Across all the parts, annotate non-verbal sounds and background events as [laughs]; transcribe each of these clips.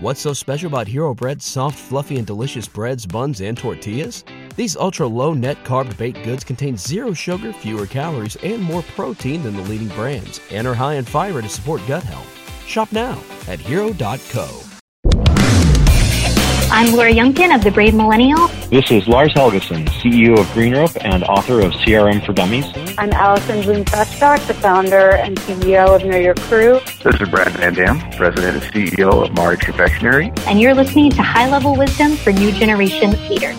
What's so special about Hero Bread's soft, fluffy, and delicious breads, buns, and tortillas? These ultra low net carb baked goods contain zero sugar, fewer calories, and more protein than the leading brands, and are high in fiber to support gut health. Shop now at hero.co. I'm Laura Youngkin of The Brave Millennial. This is Lars Helgeson, CEO of GreenRope and author of CRM for Dummies. I'm Allison Bloom Feshbach, the founder and CEO of Know Your Crew. This is Brad Van Dam, President and CEO of Mari Confectionery. And you're listening to High Level Wisdom for New Generation Leaders.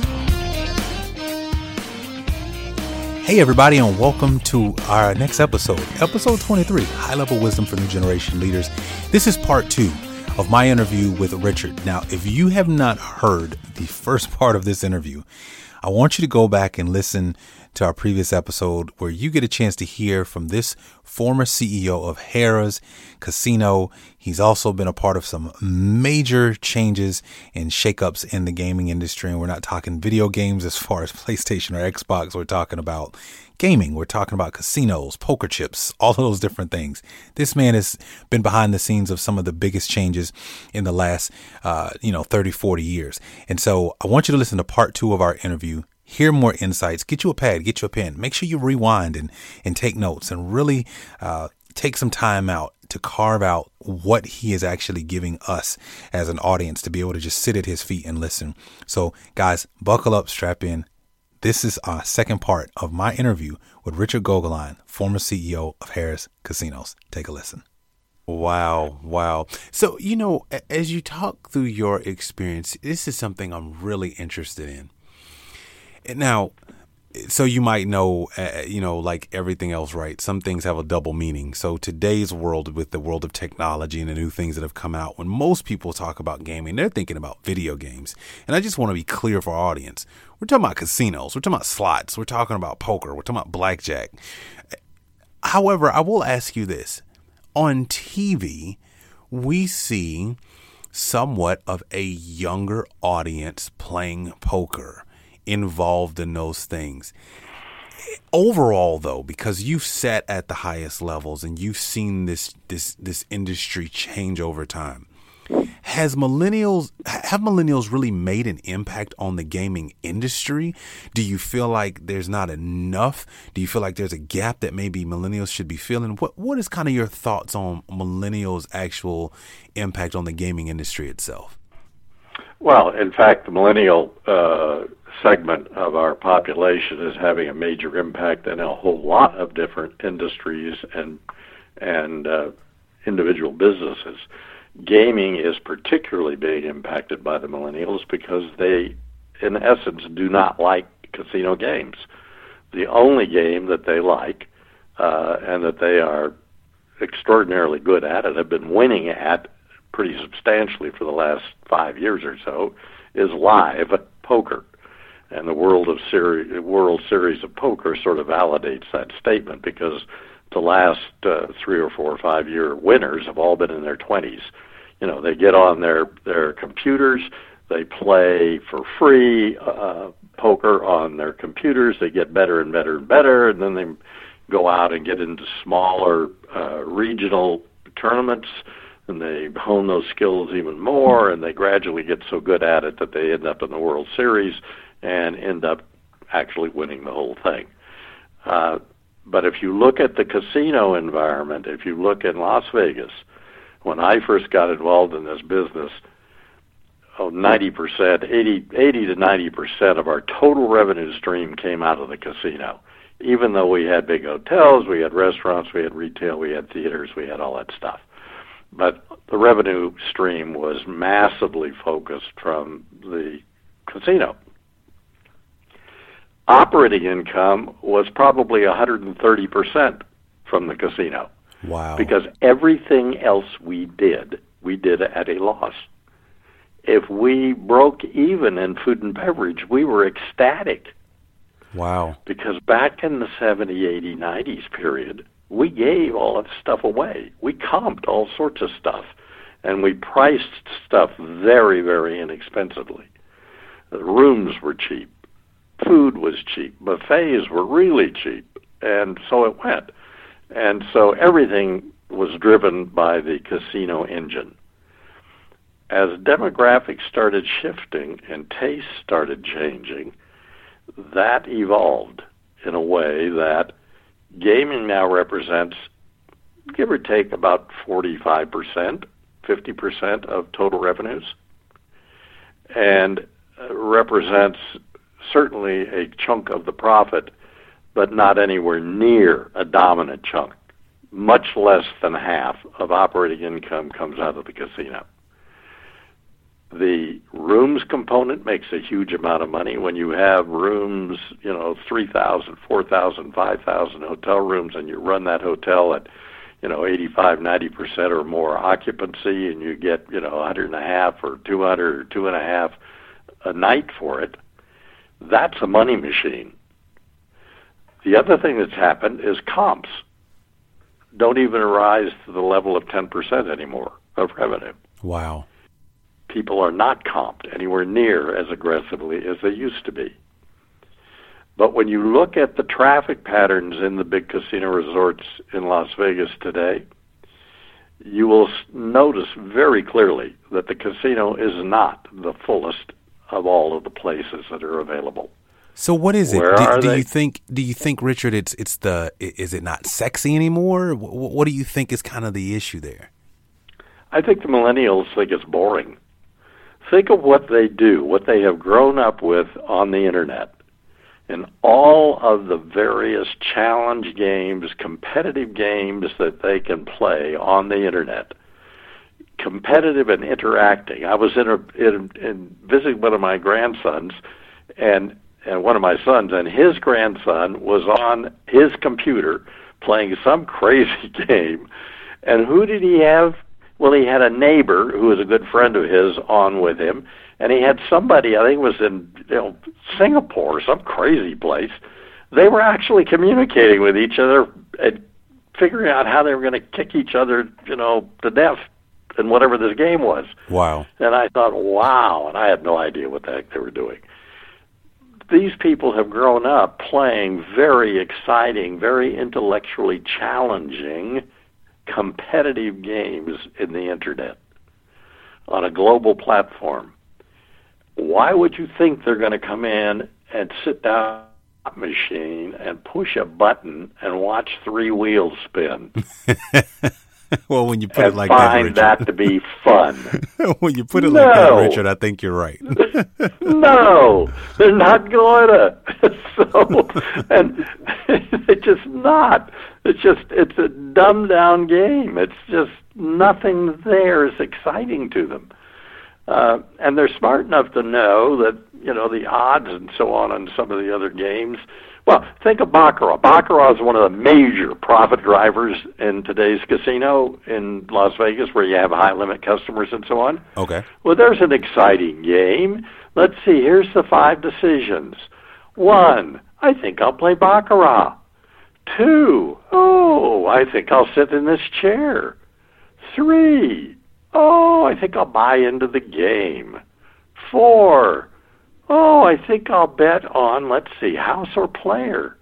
Hey, everybody, and welcome to our next episode, episode 23 High Level Wisdom for New Generation Leaders. This is part two of my interview with Richard. Now, if you have not heard the first part of this interview, I want you to go back and listen to our previous episode where you get a chance to hear from this former CEO of Harrah's Casino. He's also been a part of some major changes and shakeups in the gaming industry. And we're not talking video games as far as [laughs] PlayStation or Xbox. We're talking about gaming. We're talking about casinos, poker chips, all of those different things. This man has been behind the scenes of some of the biggest changes in the last, uh, you know, 30, 40 years. And so I want you to listen to part two of our interview hear more insights, get you a pad, get you a pen. Make sure you rewind and, and take notes and really uh, take some time out to carve out what he is actually giving us as an audience to be able to just sit at his feet and listen. So, guys, buckle up, strap in. This is our second part of my interview with Richard Goeglein, former CEO of Harrah's Casinos. Take a listen. Wow, wow. So, you know, as you talk through your experience, this is something I'm really interested in. Now, so you might know, uh, you know, like everything else, right? Some things have a double meaning. So today's world, with the world of technology and the new things that have come out, when most people talk about gaming, they're thinking about video games. And I just want to be clear for our audience: we're talking about casinos, we're talking about slots, we're talking about poker, we're talking about blackjack. However, I will ask you this: on TV, we see somewhat of a younger audience playing poker involved in those things. Overall, though, because you've sat at the highest levels and you've seen this this this industry change over time, has millennials have millennials really made an impact on the gaming industry? Do you feel like there's not enough? Do you feel like there's a gap that maybe millennials should be filling? What what is kind of your thoughts on millennials' actual impact on the gaming industry itself? Well, in fact, the millennial uh, segment of our population is having a major impact in a whole lot of different industries and and uh, individual businesses. Gaming is particularly being impacted by the millennials because they, in essence, do not like casino games. The only game that they like uh, and that they are extraordinarily good at and have been winning at pretty substantially for the last five years or so is live poker and the world of series, World Series of Poker sort of validates that statement because the last uh, three or four or five year winners have all been in their 20s. You know, they get on their their computers, they play for free uh, poker on their computers. They get better and better and better, and then they go out and get into smaller uh, regional tournaments and they hone those skills even more and they gradually get so good at it that they end up in the World Series and end up actually winning the whole thing. Uh, but if you look at the casino environment, if you look in Las Vegas, when I first got involved in this business, oh, 90%, 80, 80 to 90% of our total revenue stream came out of the casino. Even though we had big hotels, we had restaurants, we had retail, we had theaters, we had all that stuff. But the revenue stream was massively focused from the casino operating income was probably 130% from the casino. Wow. Because everything else we did, we did at a loss. If we broke even in food and beverage, we were ecstatic. Wow. Because back in the 70, 80, 90s period, we gave all of stuff away. We comped all sorts of stuff. And we priced stuff very, very inexpensively. The rooms were cheap food was cheap. Buffets were really cheap, and so it went. And so everything was driven by the casino engine. as demographics started shifting and tastes started changing, that evolved in a way that gaming now represents, give or take, about 45%, 50% of total revenues, and uh, represents certainly a chunk of the profit, but not anywhere near a dominant chunk. Much less than half of operating income comes out of the casino. The rooms component makes a huge amount of money. When you have rooms, you know, 3,000, 4,000, 5,000 hotel rooms, and you run that hotel at, you know, 85, 90% or more occupancy, and you get, you know, 100 and a half or 200 or two and a half a night for it, that's a money machine. The other thing that's happened is comps don't even rise to the level of 10% anymore of revenue. Wow people are not comped anywhere near as aggressively as they used to be. But when you look at the traffic patterns in the big casino resorts in Las Vegas today, you will notice very clearly that the casino is not the fullest of all of the places that are available. So what is it? do, do you think? Do you think, Richard? It's it's the is it not sexy anymore? What, what do you think is kind of the issue there? I think the millennials think it's boring think of what they do, what they have grown up with on the internet, and all of the various challenge games, competitive games that they can play on the internet. Competitive and interacting. I was in, a, in, in visiting one of my grandsons, and and one of my sons, and his grandson was on his computer playing some [laughs] crazy game. And who did he have well, he had a neighbor who was a good friend of his on with him, and he had somebody, I think was in you know Singapore, some crazy place. They were actually communicating with each other and figuring out how they were going to kick each other, you know, to death in whatever this game was. Wow. And I thought, wow, and I had no idea what the heck they were doing. These people have grown up playing very exciting, very intellectually challenging competitive games in the internet on a global platform, why would you think they're going to come in and sit down a machine and push a button and watch three wheels spin? [laughs] [laughs] well, [laughs] when you put it like that, Richard. I find that, that to be fun. when you put it no. like that, Richard, I think you're right. [laughs] no, they're not going to. so, and it's just not. It's just it's a dumbed down game. It's just nothing there is exciting to them. Uh, and they're smart enough to know that you know the odds and so on on some of the other games well, think of Baccarat. Baccarat is one of the major profit drivers in today's casino in Las Vegas, where you have high limit customers and so on. Okay. Well, there's an exciting game. Let's see. Here's the five decisions. One, I think I'll play Baccarat. Two, oh, I think I'll sit in this chair. Three, oh, I think I'll buy into the game. Four, Oh, I think I'll bet on, let's see, house or player.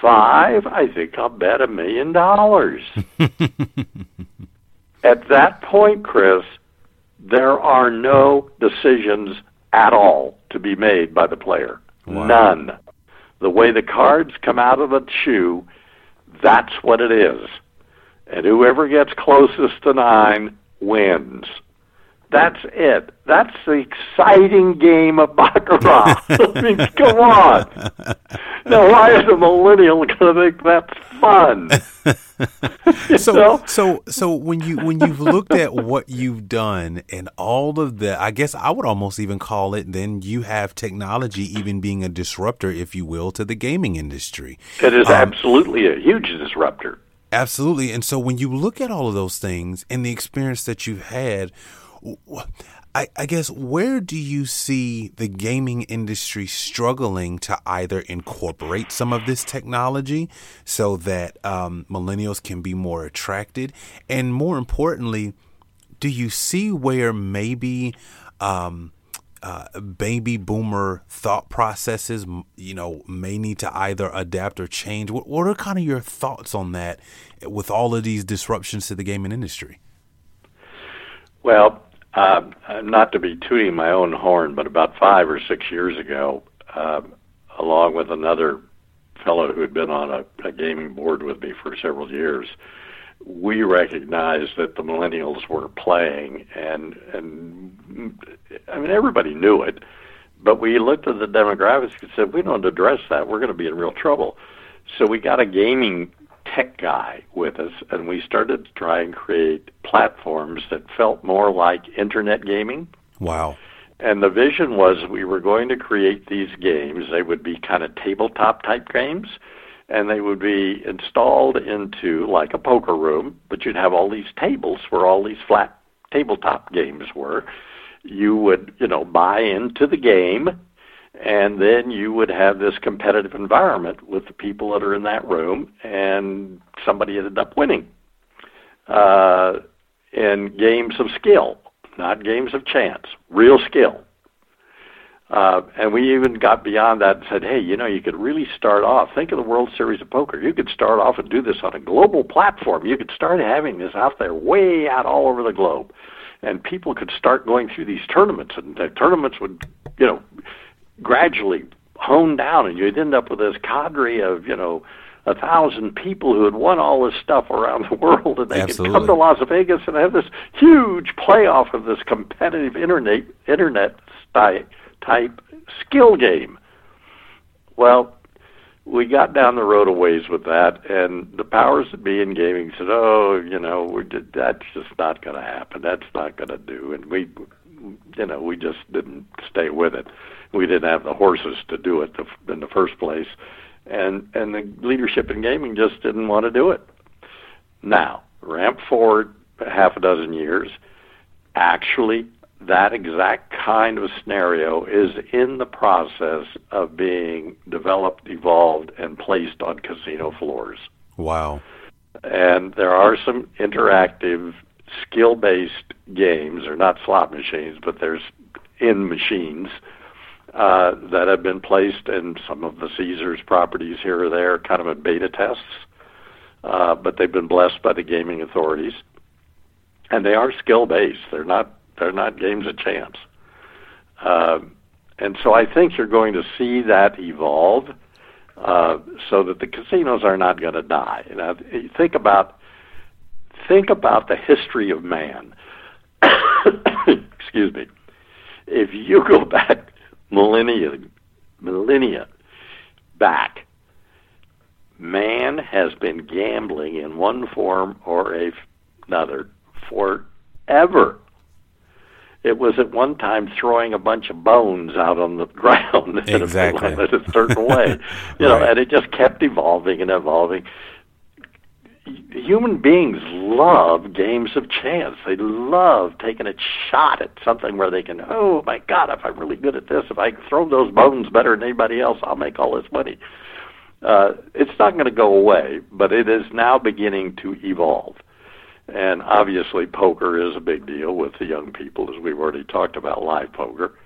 Five, I think I'll bet a million dollars. [laughs] At that point, Chris, there are no decisions at all to be made by the player. Wow. None. The way the cards come out of the shoe, that's what it is. And whoever gets closest to nine wins. That's it. That's the exciting game of baccarat. [laughs] I mean, come on. Now, why is a millennial going to think that's fun? [laughs] so, know? so, so when you when you've looked at what you've done and all of the, I guess I would almost even call it. Then you have technology even being a disruptor, if you will, to the gaming industry. It is um, absolutely a huge disruptor. Absolutely. And so when you look at all of those things and the experience that you've had I, I, guess where do you see the gaming industry struggling to either incorporate some of this technology so that um, millennials can be more attracted, and more importantly, do you see where maybe um, uh, baby boomer thought processes, you know, may need to either adapt or change? What, what are kind of your thoughts on that with all of these disruptions to the gaming industry? Well, Uh, not to be tooting my own horn, but about five or six years ago, uh, along with another fellow who had been on a, a gaming board with me for several years, we recognized that the millennials were playing, and and I mean everybody knew it, but we looked at the demographics and said, we don't address that, we're going to be in real trouble. So we got a gaming tech guy with us, and we started to try and create platforms that felt more like internet gaming. Wow. And the vision was we were going to create these games. They would be kind of tabletop type games, and they would be installed into like a poker room, but you'd have all these tables where all these flat tabletop games were. You would, you know, buy into the game and then you would have this competitive environment with the people that are in that room, and somebody ended up winning. Uh, in games of skill, not games of chance, real skill. Uh, and we even got beyond that and said, hey, you know, you could really start off. Think of the World Series of Poker. You could start off and do this on a global platform. You could start having this out there, way out all over the globe, and people could start going through these tournaments, and the tournaments would, you know, gradually honed down, and you'd end up with this cadre of you know a thousand people who had won all this stuff around [laughs] the world, and they Absolutely. could come to Las Vegas and have this huge playoff of this competitive internet internet type type skill game. Well, we got down the road a ways with that, and the powers that be in gaming said, "Oh, you know, we did, that's just not going to happen. That's not going to do." And we, you know, we just didn't stay with it. We didn't have the horses to do it in the first place, and and the leadership in gaming just didn't want to do it. Now, ramp forward half a dozen years, actually that exact kind of scenario is in the process of being developed, evolved, and placed on casino floors. Wow. And there are some interactive, skill based games, or not slot machines, but there's in machines uh, that have been placed in some of the Caesars properties here or there, kind of in beta tests. Uh, but they've been blessed by the gaming authorities, and they are skill based. They're not they're not games of chance. Uh, and so I think you're going to see that evolve uh, so that the casinos are not going to die. Now, think about think about the history of man. [coughs] Excuse me. If you go [laughs] back millennia millennia back, man has been gambling in one form or a, another forever it was at one time throwing a bunch of bones out on the [laughs] ground exactly. in a certain way. [laughs] You know, right. and it just kept evolving and evolving. Human beings love games of chance. They love taking a shot at something where they can, oh my God, if I'm really good at this, if I throw those bones better than anybody else, I'll make all this money. Uh, it's not going to go away, but it is now beginning to evolve. And obviously, poker is a big deal with the young people, as we've already talked about live poker.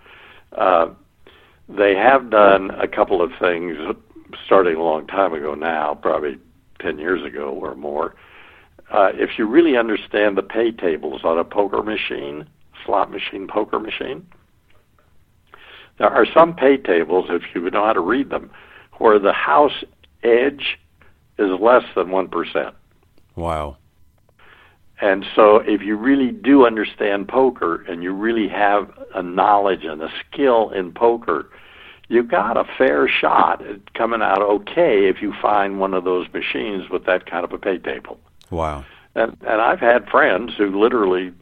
Uh, they have done a couple of things starting a long time ago now, probably 10 years ago or more. Uh, if you really understand the pay tables on a poker machine, slot machine, poker machine, there are some pay tables, if you know how to read them, where the house edge is less than 1%. Wow. And so, if you really do understand poker and you really have a knowledge and a skill in poker, you got a fair shot at coming out okay if you find one of those machines with that kind of a pay table. Wow. And and I've had friends who literally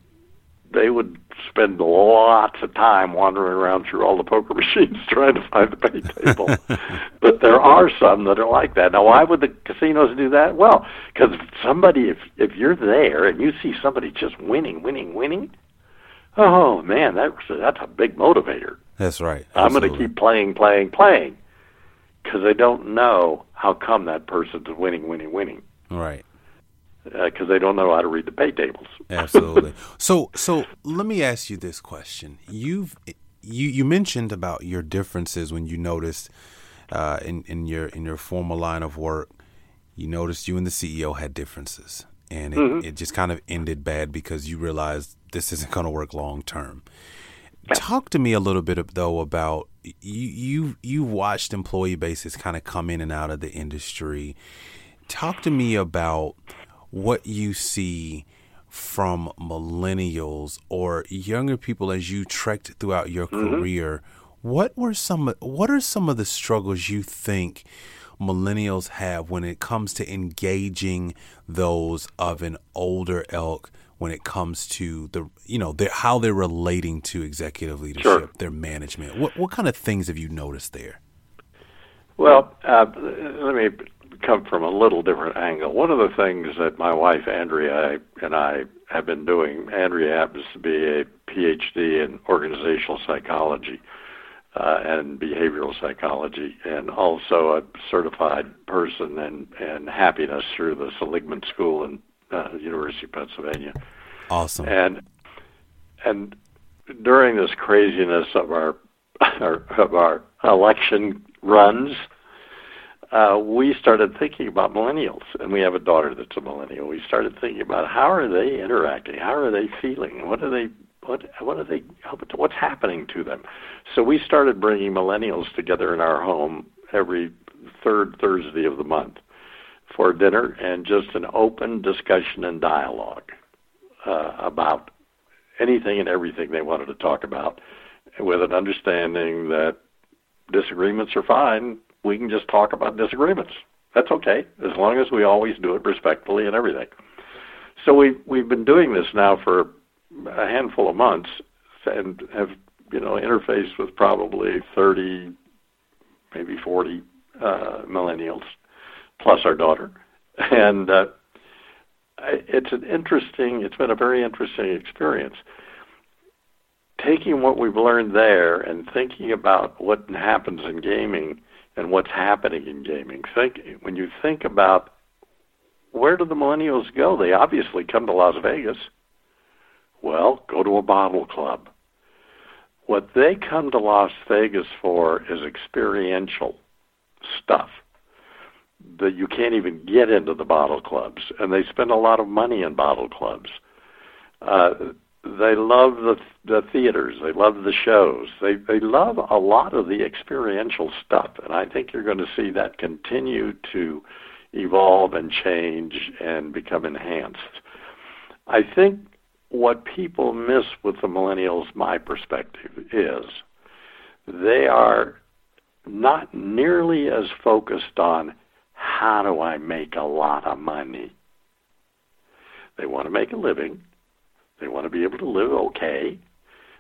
they would spend lots of time wandering around through all the poker [laughs] machines trying to find the pay table. [laughs] but there are some that are like that. Now, why would the casinos do that? Well, because somebody, if if you're there and you see somebody just winning, winning, winning, oh man, that's that's a big motivator. That's right. I'm going to keep playing, playing, playing, because they don't know how come that person's winning, winning, winning Right. because they don't know how to read the pay tables. [laughs] Absolutely. so so let me ask you this question. You've you you mentioned about your differences when you noticed uh, in in your in your former line of work, you noticed you and the CEO had differences, and it, Mhm. it just kind of ended bad because you realized this isn't going to work long term. Talk to me a little bit though about you you you watched employee bases kind of come in and out of the industry. Talk to me about what you see from millennials or younger people as you trekked throughout your mm-hmm. career. What were some what are some of the struggles you think millennials have when it comes to engaging those of an older elk when it comes to the you know their, how they're relating to executive leadership, sure. their management. What what kind of things have you noticed there? Well, uh, let me come from a little different angle. One of the things that my wife Andrea and I have been doing. Andrea happens to be a PhD in organizational psychology. Uh, and behavioral psychology, and also a certified person in, in happiness through the Seligman School in uh, University of Pennsylvania. Awesome. And and during this craziness of our, [laughs] our of our election runs, uh, we started thinking about millennials, and we have a daughter that's a millennial. We started thinking about how are they interacting, how are they feeling, what are they, what what are they, what's happening to them. So we started bringing millennials together in our home every third Thursday of the month for dinner and just an open discussion and dialogue uh, about anything and everything they wanted to talk about, with an understanding that disagreements are fine. We can just talk about disagreements. That's okay, as long as we always do it respectfully and everything. So we we've been doing this now for a handful of months, and have you know interfaced with probably 30, maybe 40 uh, millennials plus our daughter, and uh, it's an interesting. It's been a very interesting experience. Taking what we've learned there and thinking about what happens in gaming and what's happening in gaming. Think when you think about where do the millennials go? They obviously come to Las Vegas. Well, go to a bottle club. What they come to Las Vegas for is experiential stuff that you can't even get into the bottle clubs, and they spend a lot of money in bottle clubs. Uh, they love the the theaters. They love the shows. They they love a lot of the experiential stuff, and I think you're going to see that continue to evolve and change and become enhanced. I think what people miss with the millennials, my perspective, is they are not nearly as focused on how do I make a lot of money? They want to make a living. They want to be able to live okay,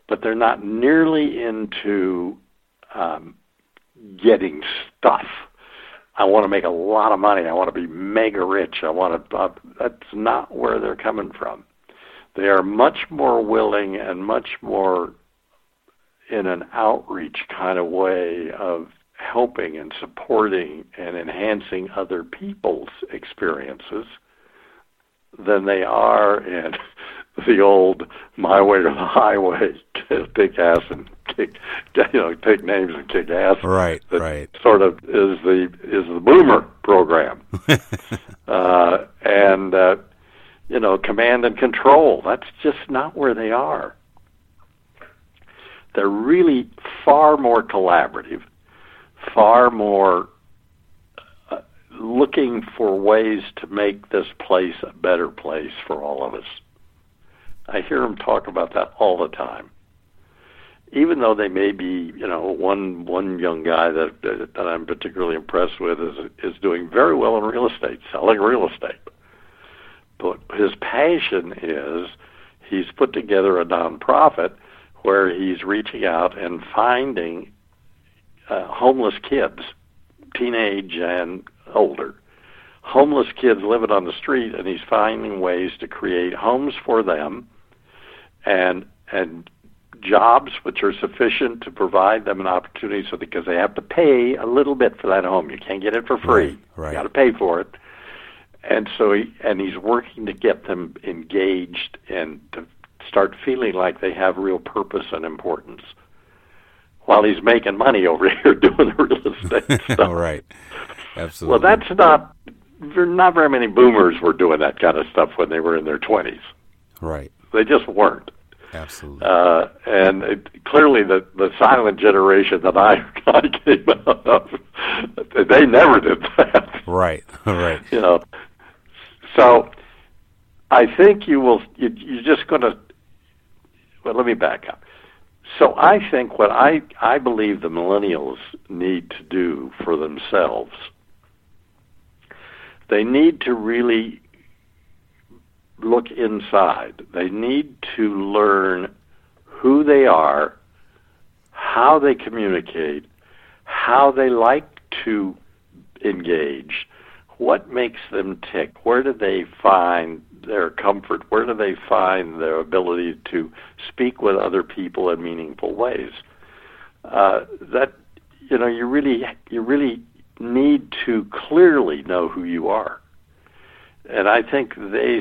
but they're not nearly into um, getting stuff. I want to make a lot of money. I want to be mega rich. I want to. Uh, that's not where they're coming from. They are much more willing and much more in an outreach kind of way of helping and supporting and enhancing other people's experiences than they are in [laughs] the old my way or the highway [laughs] kick ass and kick you know take names and kick ass. Right right. sort of is the is the boomer program. [laughs] Uh and uh you know command and control that's just not where they are. They're really far more collaborative far more uh, looking for ways to make this place a better place for all of us. I hear them talk about that all the time. Even though they may be, you know, one one young guy that that I'm particularly impressed with is is doing very well in real estate, selling real estate. But his passion is he's put together a nonprofit where he's reaching out and finding uh, homeless kids, teenage and older, homeless kids living on the street, and he's finding ways to create homes for them, and and jobs which are sufficient to provide them an opportunity so because they have to pay a little bit for that home. You can't get it for free. Right. right. You got to pay for it. And so he and he's working to get them engaged and to start feeling like they have real purpose and importance while he's making money over [laughs] here doing the real estate [laughs] stuff. right. Absolutely. Well, that's not not very many boomers were doing that kind of stuff when they were in their 20s. Right. They just weren't. Absolutely. Uh, and it, clearly, the the silent generation that I, [laughs] I came out of, they never did that. Right. Right. You know, so I think you will. You, you're just going to. Well, let me back up. So I think what I I believe the millennials need to do for themselves. They need to really look inside. They need to learn who they are, how they communicate, how they like to engage, what makes them tick, where do they find their comfort, where do they find their ability to speak with other people in meaningful ways. Uh, that you know, you really you really need to clearly know who you are, and I think they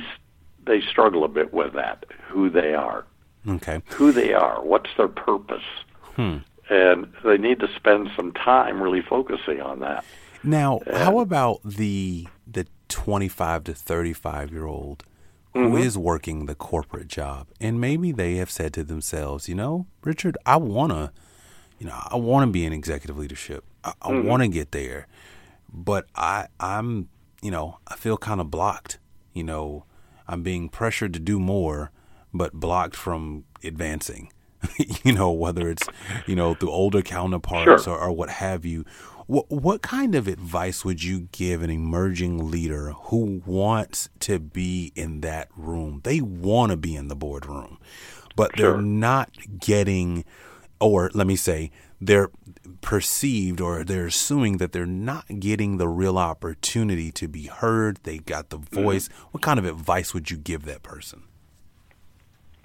they struggle a bit with that, who they are. Okay. Who they are, what's their purpose. Hmm. And they need to spend some time really focusing on that. Now, and, how about the the 25 to 35 year old who mm-hmm. is working the corporate job and maybe they have said to themselves, you know, Richard, I want to you know, I want to be in executive leadership. I, I mm-hmm. want to get there. But I I'm, you know, I feel kind of blocked, you know, I'm being pressured to do more, but blocked from advancing. [laughs] you know, whether it's you know through older counterparts sure. or, or, what have you. What what kind of advice would you give an emerging leader who wants to be in that room? They want to be in the boardroom, but sure. they're not getting, or let me say, they're perceived or they're assuming that they're not getting the real opportunity to be heard. They got the mm-hmm. voice. Mm-hmm. What kind of advice would you give that person?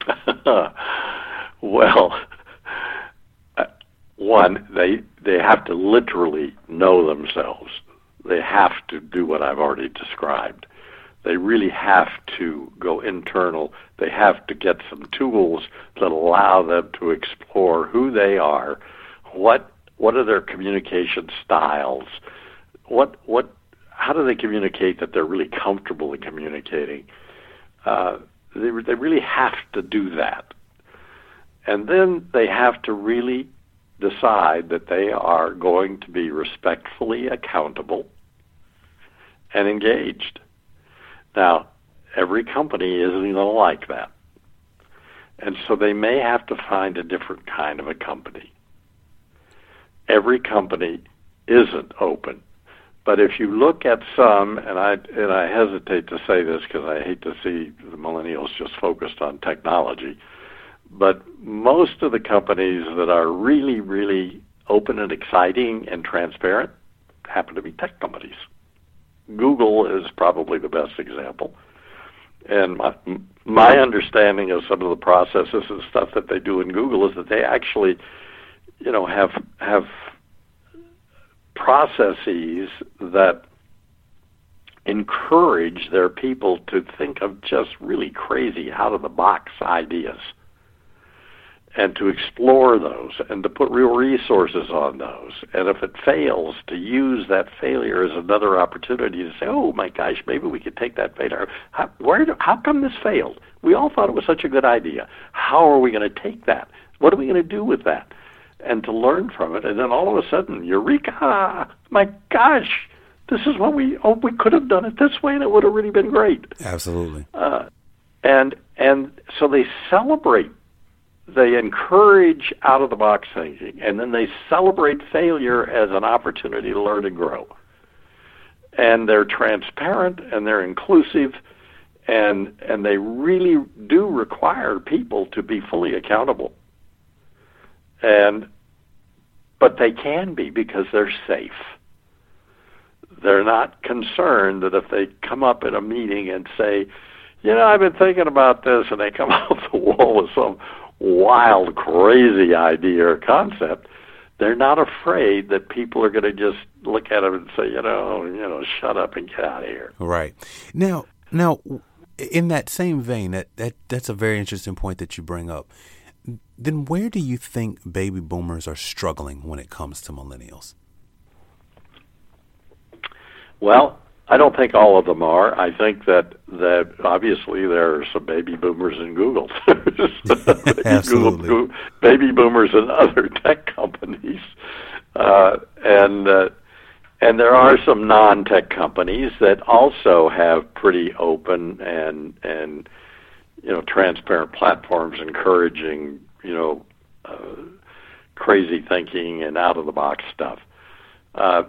[laughs] well, uh, one, they they have to literally know themselves. They have to do what I've already described. They really have to go internal. They have to get some tools that allow them to explore who they are what what are their communication styles? What what how do they communicate that they're really comfortable in communicating? Uh, they they really have to do that, and then they have to really decide that they are going to be respectfully accountable and engaged. Now, every company isn't going to like that. And so they may have to find a different kind of a company every company isn't open. But if you look at some, and I and I hesitate to say this because I hate to see the millennials just focused on technology, but most of the companies that are really, really open and exciting and transparent happen to be tech companies. Google is probably the best example. And my, my understanding of some of the processes and stuff that they do in Google is that they actually you know have have processes that encourage their people to think of just really crazy out of the box ideas and to explore those and to put real resources on those and if it fails to use that failure as another opportunity to say oh my gosh maybe we could take that failure how, where how come this failed we all thought it was such a good idea how are we going to take that what are we going to do with that and to learn from it. And then all of a sudden, eureka! My gosh, this is what we oh we could have done it this way, and it would have really been great. Absolutely. Uh, and and so they celebrate. They encourage out of the box thinking, and then they celebrate failure as an opportunity to learn and grow. And they're transparent and they're inclusive, and and they really do require people to be fully accountable and but they can be because they're safe. They're not concerned that if they come up in a meeting and say, you know, I've been thinking about this, and they come [laughs] off the wall with some wild, crazy idea or concept, they're not afraid that people are going to just look at them and say, you know, you know, shut up and get out of here. Right now, now, in that same vein, that, that that's a very interesting point that you bring up then where do you think baby boomers are struggling when it comes to millennials? Well, I don't think all of them are. I think that that obviously there are some baby boomers in Google. [laughs] Absolutely. Google, baby boomers in other [laughs] tech companies. Uh, and uh, and there are some non-tech companies that also have pretty open and and you know transparent platforms encouraging you know uh, crazy thinking and out of the box stuff. Uh,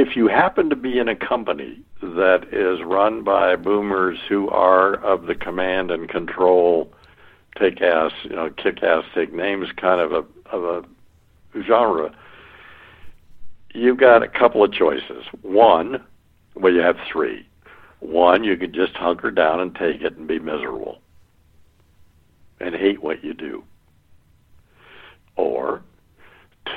if you happen to be in a company that is run by boomers who are of the command and control, take ass, you know, kick ass, take names kind of a of a genre, you've got a couple of choices. One, well, you have three. One, you could just hunker down and take it and be miserable and hate what you do. Or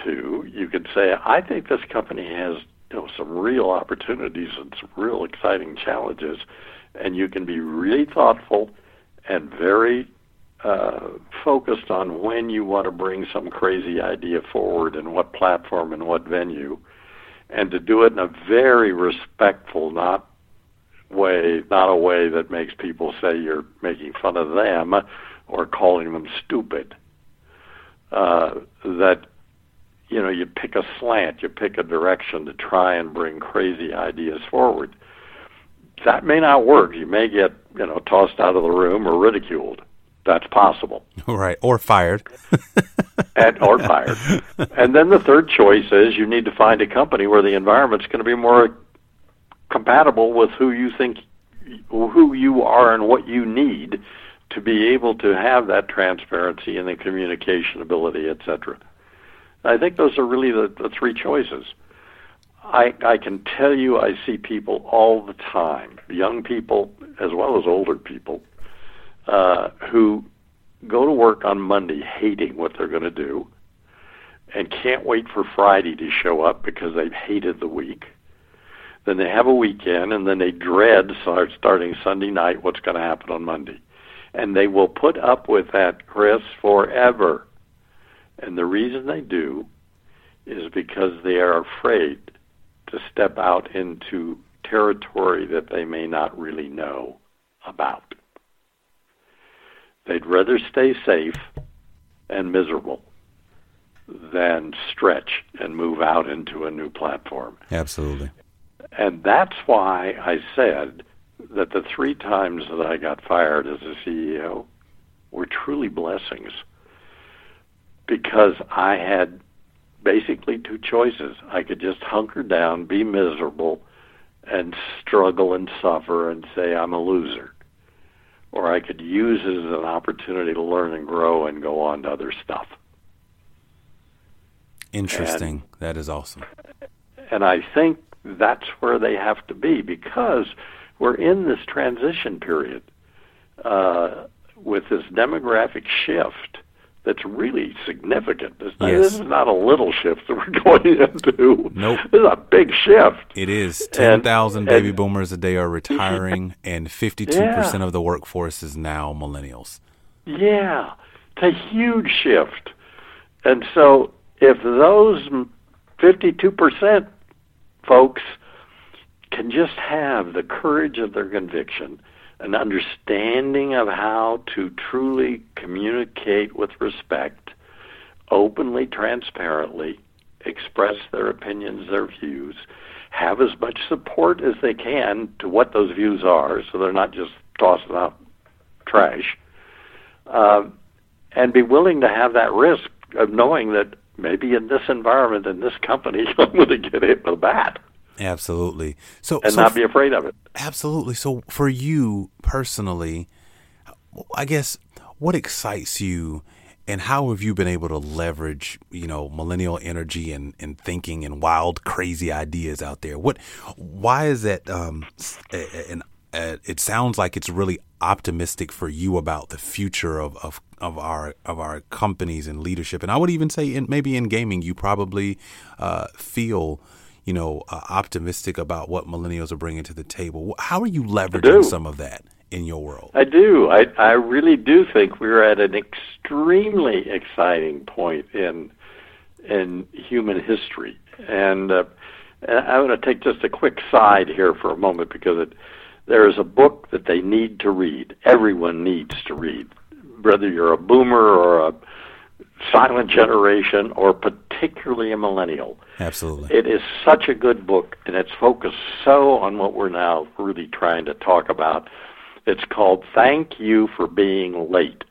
two, you could say, I think this company has you know some real opportunities and some real exciting challenges, and you can be really thoughtful and very uh, focused on when you want to bring some crazy idea forward and what platform and what venue, and to do it in a very respectful, not way, not a way that makes people say you're making fun of them or calling them stupid. Uh, that you know you pick a slant, you pick a direction to try and bring crazy ideas forward. That may not work. You may get you know tossed out of the room or ridiculed. That's possible. Right, or fired. [laughs] and or fired. And then the third choice is you need to find a company where the environment's going to be more compatible with who you think who you are and what you need to be able to have that transparency and the communication ability, etc. I think those are really the, the three choices. I, I can tell you I see people all the time, young people as well as older people, uh, who go to work on Monday hating what they're going to do and can't wait for Friday to show up because they've hated the week. Then they have a weekend and then they dread start starting Sunday night what's going to happen on Monday. And they will put up with that, Chris, forever. And the reason they do is because they are afraid to step out into territory that they may not really know about. They'd rather stay safe and miserable than stretch and move out into a new platform. Absolutely. And that's why I said that the three times that I got fired as a CEO were truly blessings because I had basically two choices. I could just hunker down, be miserable, and struggle and suffer and say I'm a loser. Or I could use it as an opportunity to learn and grow and go on to other stuff. Interesting. And, that is awesome. And I think that's where they have to be because we're in this transition period uh, with this demographic shift that's really significant. This, yes. this is not a little shift that we're [laughs] going into. Nope. This is a big shift. It is. 10,000 baby and, boomers a day are retiring, [laughs] and 52% yeah. of the workforce is now millennials. Yeah. It's a huge shift. And so if those 52% folks can just have the courage of their conviction – an understanding of how to truly communicate with respect, openly, transparently, express their opinions, their views, have as much support as they can to what those views are, so they're not just tossing out trash, uh, and be willing to have that risk of knowing that maybe in this environment, in this company, [laughs] I'm going to get hit with a bat. Absolutely. So and so not be afraid of it. Absolutely. So for you personally, I guess what excites you and how have you been able to leverage, you know, millennial energy and, and thinking and wild, crazy ideas out there? What, why is that? Um, and it sounds like it's really optimistic for you about the future of, of, of our of our companies and leadership. And I would even say, in, maybe in gaming, you probably uh, feel you know, uh, optimistic about what millennials are bringing to the table. How are you leveraging some of that in your world? I do. I I really do think we're at an extremely exciting point in in human history, and uh, I'm going to take just a quick side here for a moment because it, there is a book that they need to read. Everyone needs to read, whether you're a boomer or a silent generation or particularly a millennial. Absolutely. It is such a good book, and it's focused so on what we're now really trying to talk about. It's called Thank You for Being Late.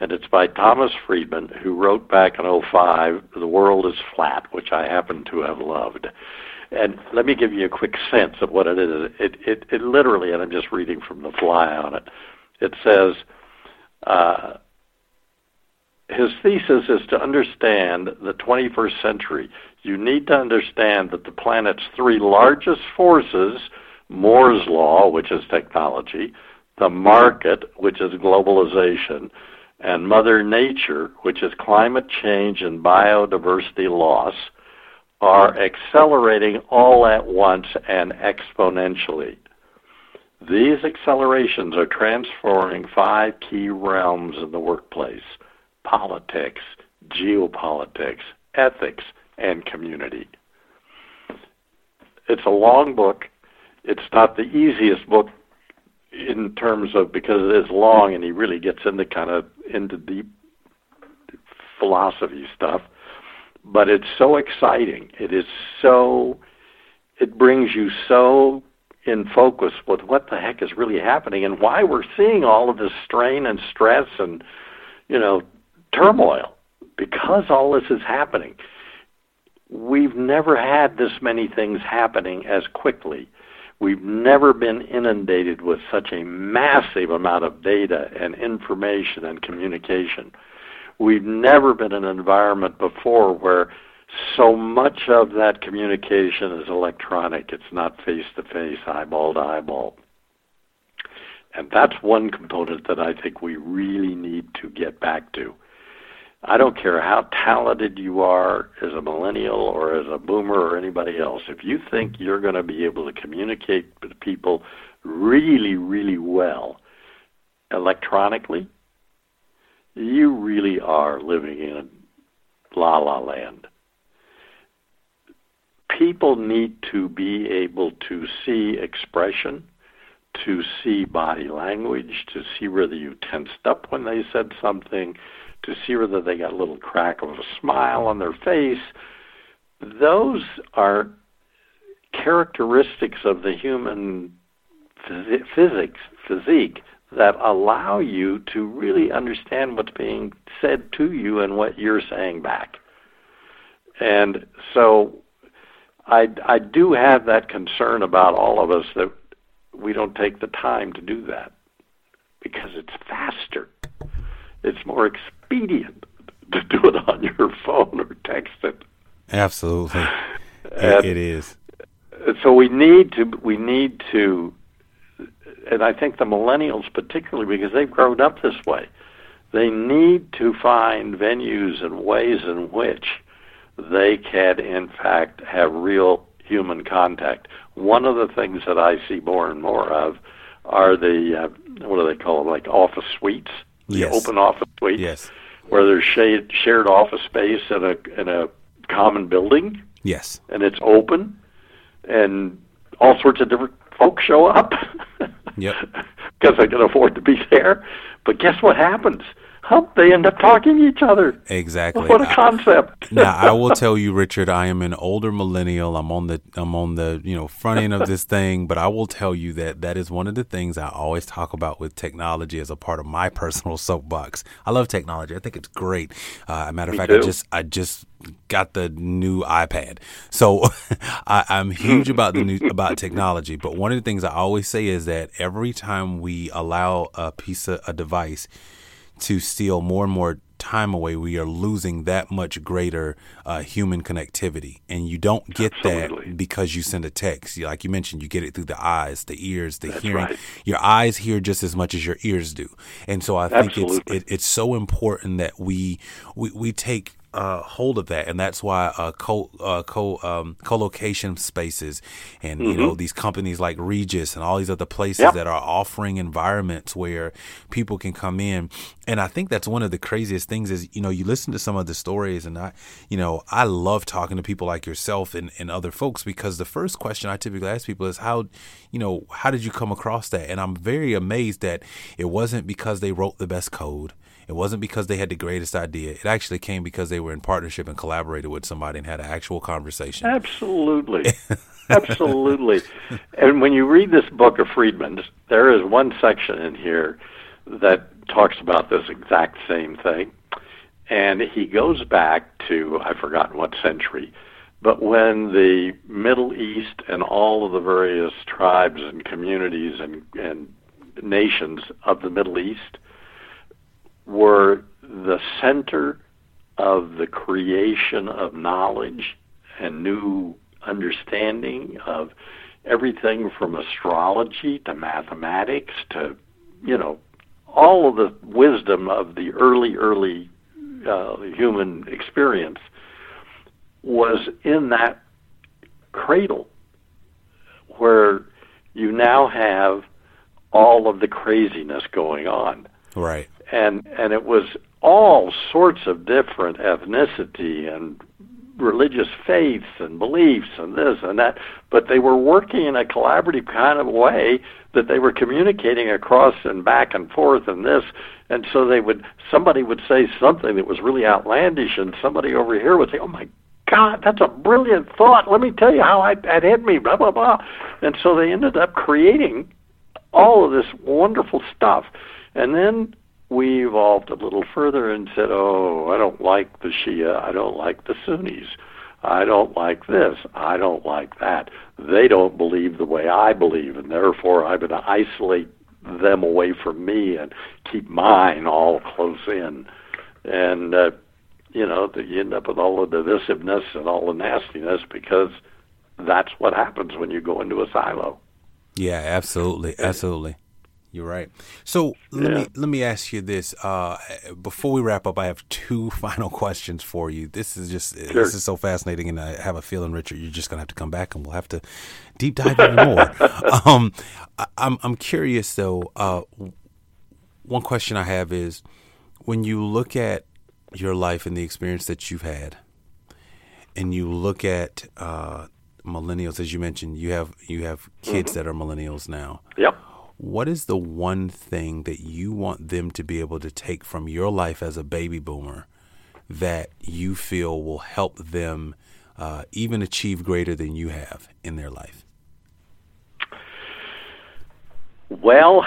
And it's by Thomas Friedman, who wrote back in 05, The World is Flat, which I happen to have loved. And let me give you a quick sense of what it is. It, it, it literally, and I'm just reading from the fly on it, it says, uh, his thesis is to understand the 21st century. You need to understand that the planet's three largest forces Moore's Law, which is technology, the market, which is globalization, and Mother Nature, which is climate change and biodiversity loss, are accelerating all at once and exponentially. These accelerations are transforming five key realms in the workplace politics, geopolitics, ethics, and community. It's a long book. It's not the easiest book in terms of because it is long and he really gets into kind of into deep philosophy stuff but it's so exciting it is so it brings you so in focus with what the heck is really happening and why we're seeing all of this strain and stress and you know turmoil because all this is happening. We've never had this many things happening as quickly. We've never been inundated with such a massive amount of data and information and communication. We've never been in an environment before where so much of that communication is electronic. It's not face to face, eyeball to eyeball. And that's one component that I think we really need to get back to. I don't care how talented you are as a millennial or as a boomer or anybody else. If you think you're going to be able to communicate with people really, really well electronically, you really are living in la la land. People need to be able to see expression, to see body language, to see whether you tensed up when they said something to see whether they got a little crack of a smile on their face. Those are characteristics of the human phys- physics, physique, that allow you to really understand what's being said to you and what you're saying back. And so I, I do have that concern about all of us that we don't take the time to do that because it's faster. It's more expedient to do it on your phone or text it. Absolutely, [sighs] it, it is. So we need to we need to, and I think the millennials particularly because they've grown up this way, they need to find venues and ways in which they can in fact have real human contact. One of the things that I see more and more of are the uh, what do they call them like office suites the open office suites. Yes. Where there's shared, shared office space in a in a common building, Yes. and it's open, and all sorts of different folks show up. [laughs] Yep. [laughs] Because they can afford to be there. But guess what happens? Huh, they end up talking to each other. Exactly. What a concept! [laughs] now I will tell you, Richard, I am an older millennial. I'm on the I'm on the you know front end of this [laughs] thing, but I will tell you that that is one of the things I always talk about with technology as a part of my [laughs] personal soapbox. I love technology. I think it's great. Uh, matter of Me fact, I just I just got the new iPad, so I, I'm huge about the new about technology. But one of the things I always say is that every time we allow a piece of a device to steal more and more time away, we are losing that much greater uh, human connectivity. And you don't get Absolutely. that because you send a text. Like you mentioned, you get it through the eyes, the ears, the That's hearing. right. Your eyes hear just as much as your ears do. And so I think it's it, it's so important that we we, we take uh, hold of that, and that's why uh, co uh, co um, co-location spaces and mm-hmm. you know these companies like Regus and all these other places yep. that are offering environments where people can come in. And I think that's one of the craziest things is you know you listen to some of the stories, and I you know I love talking to people like yourself and, and other folks because the first question I typically ask people is how you know how did you come across that? And I'm very amazed that it wasn't because they wrote the best code it wasn't because they had the greatest idea. It actually came because they were in partnership and collaborated with somebody and had an actual conversation. Absolutely. [laughs] Absolutely. And when you read this book of Friedman's, there is one section in here that talks about this exact same thing. And he goes back to, I've forgotten what century, but when the Middle East and all of the various tribes and communities and, and nations of the Middle East were the center of the creation of knowledge and new understanding of everything from astrology to mathematics to, you know, all of the wisdom of the early, early uh, human experience was in that cradle where you now have all of the craziness going on. Right and and it was all sorts of different ethnicity and religious faiths and beliefs and this and that, but they were working in a collaborative kind of way that they were communicating across and back and forth and this and so they would somebody would say something that was really outlandish and somebody over here would say, Oh my God, that's a brilliant thought. Let me tell you how I, that hit me, blah blah blah. And so they ended up creating all of this wonderful stuff. And then we evolved a little further and said, oh, I don't like the Shia, I don't like the Sunnis. I don't like this. I don't like that. They don't believe the way I believe, and therefore I'm going to isolate them away from me and keep mine all close in. And, uh, you know, you end up with all the divisiveness and all the nastiness because that's what happens when you go into a silo. Yeah, absolutely. Absolutely. You're right. So let yeah. me let me ask you this. Uh, before we wrap up, I have two [laughs] final questions for you. This is just sure. this is so fascinating, and I have a feeling, Richard, you're just gonna have to come back, and we'll have to deep dive even more. [laughs] um, I, am I'm, I'm curious though. Uh, one question I have is when you look at your life and the experience that you've had, and you look at uh, millennials, as you mentioned, you have you have kids mm-hmm. that are millennials now. Yep what is the one thing that you want them to be able to take from your life as a baby boomer that you feel will help them uh, even achieve greater than you have in their life? Well,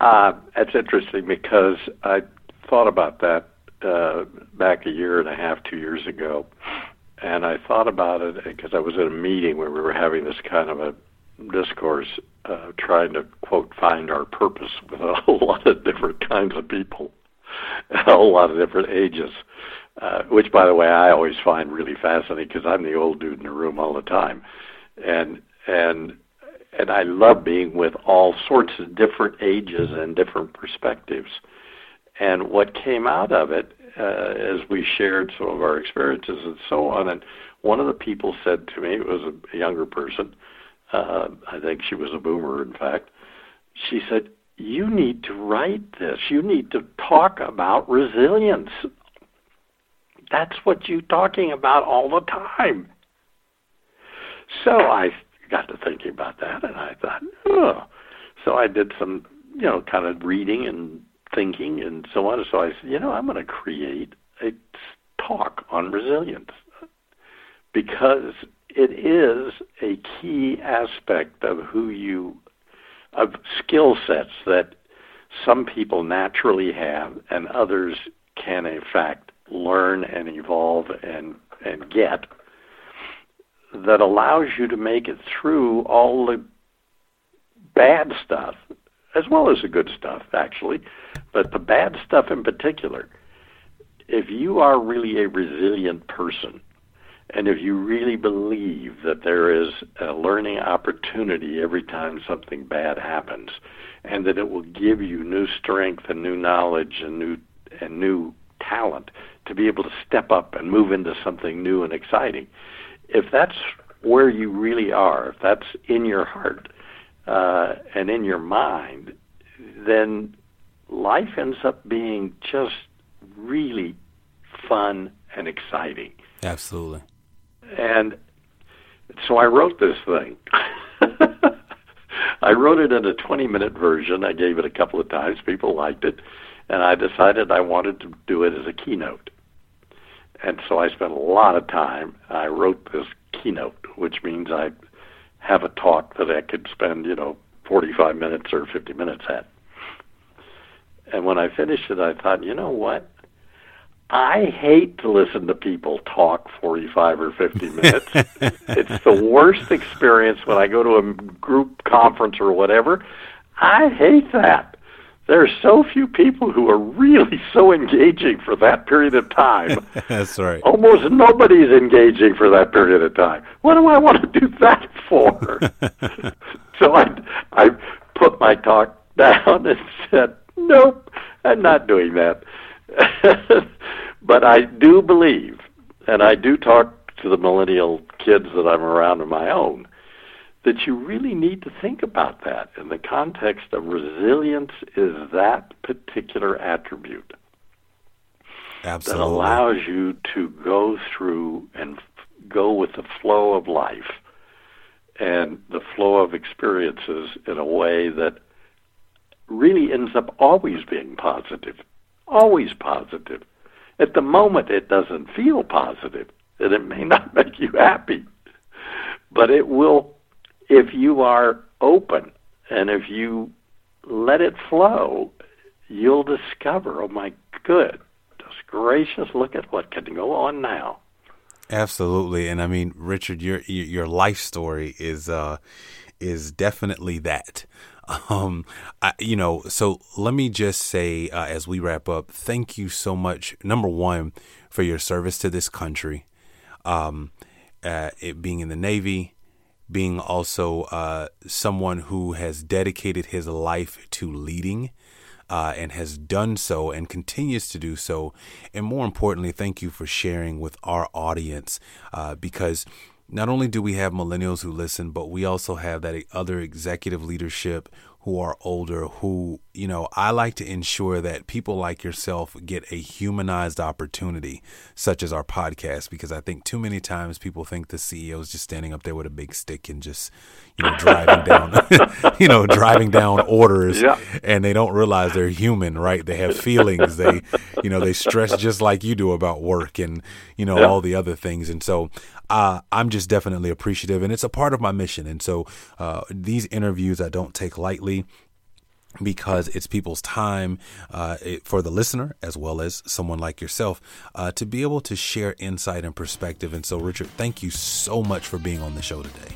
uh, that's interesting because I thought about that uh, back a year and a half, two years ago. And I thought about it because I was at a meeting where we were having this kind of a discourse uh, trying to quote find our purpose with a whole [laughs] lot of different kinds of people, [laughs] a whole lot of different ages. Uh, which, by the way, I always find really fascinating because I'm the old dude in the room all the time, and and and I love being with all sorts of different ages and different perspectives. And what came out of it, uh, as we shared some of our experiences and so on, and one of the people said to me, it was a younger person, uh, I think she was a boomer, in fact, she said, You need to write this. You need to talk about resilience. That's what you're talking about all the time. So I got to thinking about that, and I thought, oh. So I did some, you know, kind of reading and thinking and so on. So I said, you know, I'm going to create a talk on resilience because it is a key aspect of who you of skill sets that some people naturally have and others can in fact learn and evolve and and get that allows you to make it through all the bad stuff as well as the good stuff actually but the bad stuff in particular. If you are really a resilient person and if you really believe that there is a learning opportunity every time something bad happens, and that it will give you new strength and new knowledge and new and new talent to be able to step up and move into something new and exciting. If that's where you really are, if that's in your heart uh, and in your mind, then life ends up being just really fun and exciting. Absolutely. And so I wrote this thing. [laughs] I wrote it in a 20 minute version. I gave it a couple of times. People liked it. And I decided I wanted to do it as a keynote. And so I spent a lot of time. I wrote this keynote, which means I have a talk that I could spend, you know, 45 minutes or 50 minutes at. And when I finished it, I thought, you know what? I hate to listen to people talk 45 or 50 minutes. [laughs] it's the worst experience when I go to a group conference or whatever. I hate that. There are so few people who are really so engaging for that period of time. [laughs] That's right. Almost nobody's engaging for that period of time. What do I want to do that for? [laughs] so I I put my talk down and said, "Nope, I'm not doing that." [laughs] but I do believe, and I do talk to the millennial kids that I'm around of my own, that you really need to think about that in the context of resilience is that particular attribute Absolutely. that allows you to go through and f- go with the flow of life and the flow of experiences in a way that really ends up always being positive, always positive. At the moment, it doesn't feel positive, and it may not [laughs] make you happy, but it will if you are open and if you let it flow, you'll discover, oh my good, just gracious, look at what can go on now. Absolutely, and I mean, Richard, your your life story is uh, is definitely that. Um, I, you know, so let me just say uh, as we wrap up, thank you so much. Number one, for your service to this country, um, uh, it being in the Navy, being also uh, someone who has dedicated his life to leading. Uh, and has done so and continues to do so. And more importantly, thank you for sharing with our audience uh, because not only do we have millennials who listen, but we also have that other executive leadership who are older who, you know, I like to ensure that people like yourself get a humanized opportunity, such as our podcast, because I think too many times people think the CEO is just standing up there with a big stick and just, you know, driving down, [laughs] you know, driving down orders, Yeah. and they don't realize they're human, right? They have feelings. They, you know, they stress just like you do about work and, you know, Yeah. all the other things. And so, uh, I'm just definitely appreciative, and it's a part of my mission. And so, uh, these interviews I don't take lightly because it's people's time uh, for the listener as well as someone like yourself uh, to be able to share insight and perspective. And so, Richard, thank you so much for being on the show today.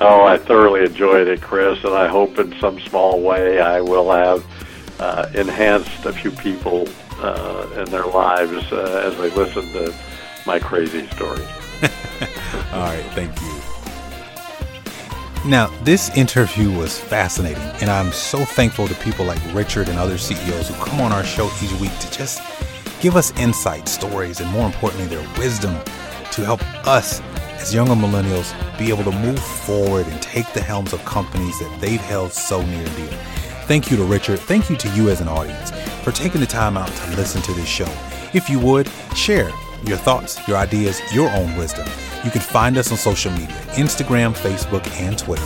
Oh, I thoroughly enjoyed it, Chris, and I hope in some small way I will have uh, enhanced a few people uh, in their lives uh, as they listen to my crazy stories. [laughs] All right, thank you. Now, this interview was fascinating, and I'm so thankful to people like Richard and other CEOs who come on our show each week to just give us insight, stories, and more importantly, their wisdom to help us as younger millennials be able to move forward and take the helms of companies that they've held so near and dear. Thank you to Richard. Thank you to you as an audience for taking the time out to listen to this show. If you would, share your thoughts, your ideas, your own wisdom. You can find us on social media Instagram, Facebook, and Twitter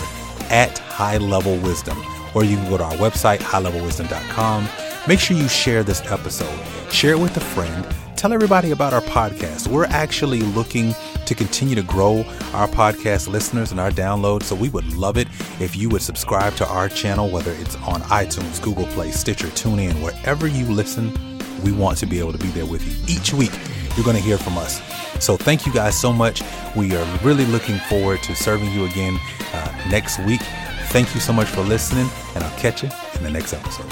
at High Level Wisdom. Or you can go to our website, highlevelwisdom.com. Make sure you share this episode, share it with a friend. Tell everybody about our podcast. We're actually looking to continue to grow our podcast listeners and our downloads. So we would love it if you would subscribe to our channel, whether it's on iTunes, Google Play, Stitcher, TuneIn, wherever you listen. We want to be able to be there with you each week. You're going to hear from us. So thank you guys so much. We are really looking forward to serving you again uh, next week. Thank you so much for listening, and I'll catch you in the next episode.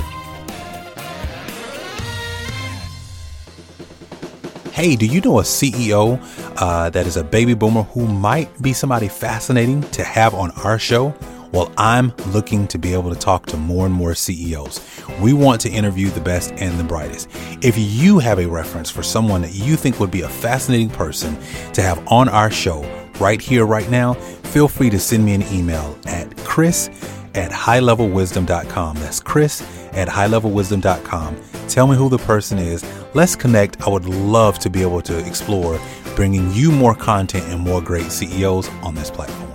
Hey, do you know a CEO uh, that is a baby boomer who might be somebody fascinating to have on our show? Well, I'm looking to be able to talk to more and more CEOs. We want to interview the best and the brightest. If you have a reference for someone that you think would be a fascinating person to have on our show right here, right now, feel free to send me an email at chris at highlevelwisdom.com. That's chris at highlevelwisdom.com. Tell me who the person is. Let's connect. I would love to be able to explore bringing you more content and more great CEOs on this platform.